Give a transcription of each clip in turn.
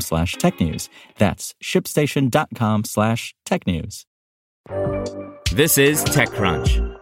slash technews. That's shipstation.com slash technews. This is TechCrunch.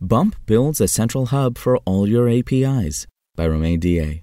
Bump builds a central hub for all your APIs by Romain Dillet.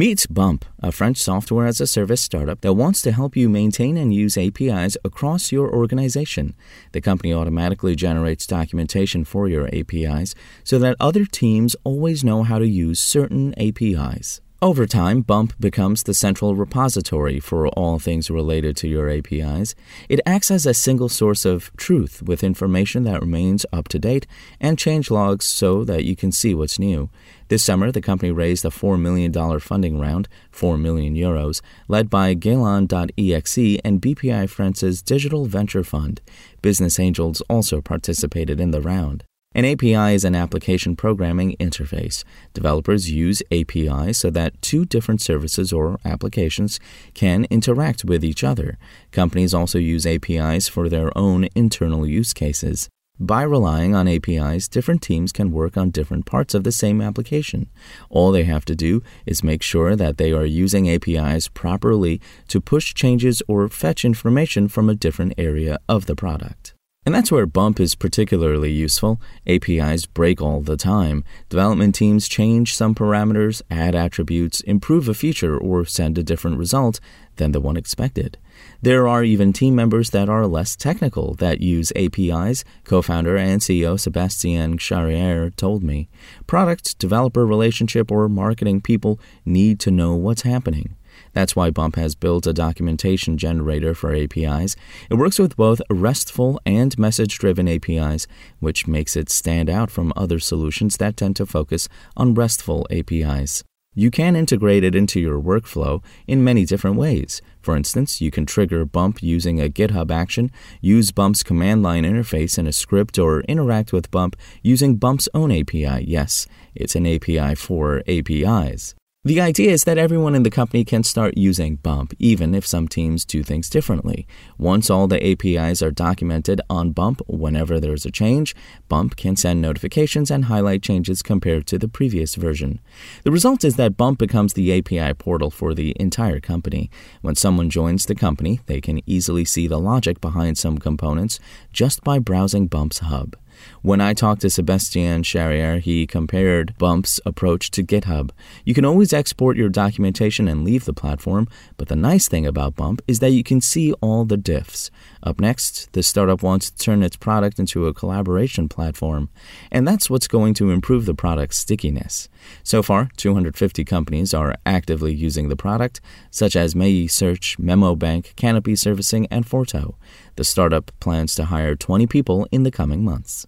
Meet Bump, a French software as a service startup that wants to help you maintain and use APIs across your organization. The company automatically generates documentation for your APIs so that other teams always know how to use certain APIs. Over time, Bump becomes the central repository for all things related to your APIs. It acts as a single source of truth with information that remains up to date and change logs so that you can see what's new. This summer, the company raised a $4 million funding round, 4 million euros, led by Galion.exe and BPI France's Digital Venture Fund. Business angels also participated in the round. An API is an application programming interface. Developers use APIs so that two different services or applications can interact with each other. Companies also use APIs for their own internal use cases. By relying on APIs, different teams can work on different parts of the same application. All they have to do is make sure that they are using APIs properly to push changes or fetch information from a different area of the product. And that's where Bump is particularly useful. APIs break all the time. Development teams change some parameters, add attributes, improve a feature, or send a different result than the one expected. There are even team members that are less technical that use APIs, co founder and CEO Sebastien Charrière told me. Product, developer relationship, or marketing people need to know what's happening. That's why Bump has built a documentation generator for APIs. It works with both RESTful and message driven APIs, which makes it stand out from other solutions that tend to focus on RESTful APIs. You can integrate it into your workflow in many different ways. For instance, you can trigger Bump using a GitHub action, use Bump's command line interface in a script, or interact with Bump using Bump's own API. Yes, it's an API for APIs. The idea is that everyone in the company can start using Bump, even if some teams do things differently. Once all the APIs are documented on Bump, whenever there's a change, Bump can send notifications and highlight changes compared to the previous version. The result is that Bump becomes the API portal for the entire company. When someone joins the company, they can easily see the logic behind some components just by browsing Bump's hub. When I talked to Sebastien Charrière, he compared Bump's approach to GitHub. You can always export your documentation and leave the platform, but the nice thing about Bump is that you can see all the diffs. Up next, the startup wants to turn its product into a collaboration platform, and that's what's going to improve the product's stickiness. So far, 250 companies are actively using the product, such as Meilisearch, MemoBank, Canopy Servicing, and Forto. The startup plans to hire 20 people in the coming months.